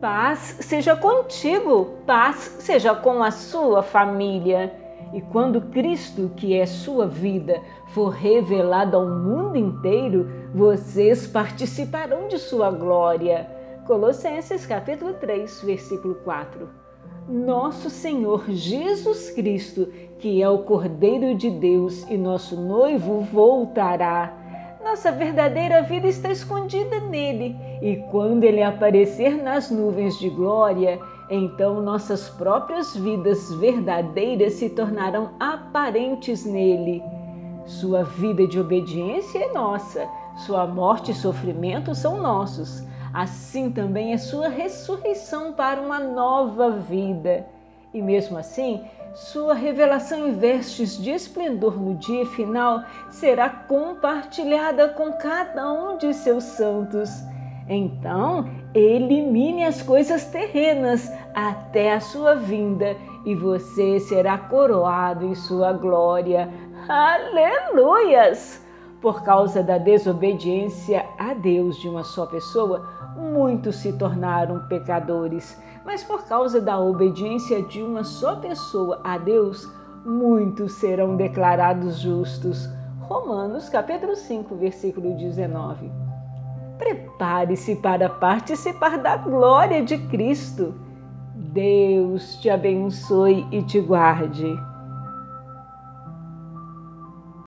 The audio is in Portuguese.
Paz seja contigo, paz seja com a sua família. E quando Cristo, que é sua vida, for revelado ao mundo inteiro, vocês participarão de sua glória. Colossenses capítulo 3, versículo 4. Nosso Senhor Jesus Cristo, que é o Cordeiro de Deus e nosso noivo, voltará nossa verdadeira vida está escondida nele, e quando ele aparecer nas nuvens de glória, então nossas próprias vidas verdadeiras se tornarão aparentes nele. Sua vida de obediência é nossa, sua morte e sofrimento são nossos. Assim também é sua ressurreição para uma nova vida. E mesmo assim, sua revelação em vestes de esplendor no dia final será compartilhada com cada um de seus santos. Então, elimine as coisas terrenas até a sua vinda e você será coroado em sua glória. Aleluias! Por causa da desobediência a Deus de uma só pessoa, muitos se tornaram pecadores, mas por causa da obediência de uma só pessoa a Deus, muitos serão declarados justos. Romanos capítulo 5, versículo 19. Prepare-se para participar da glória de Cristo. Deus te abençoe e te guarde.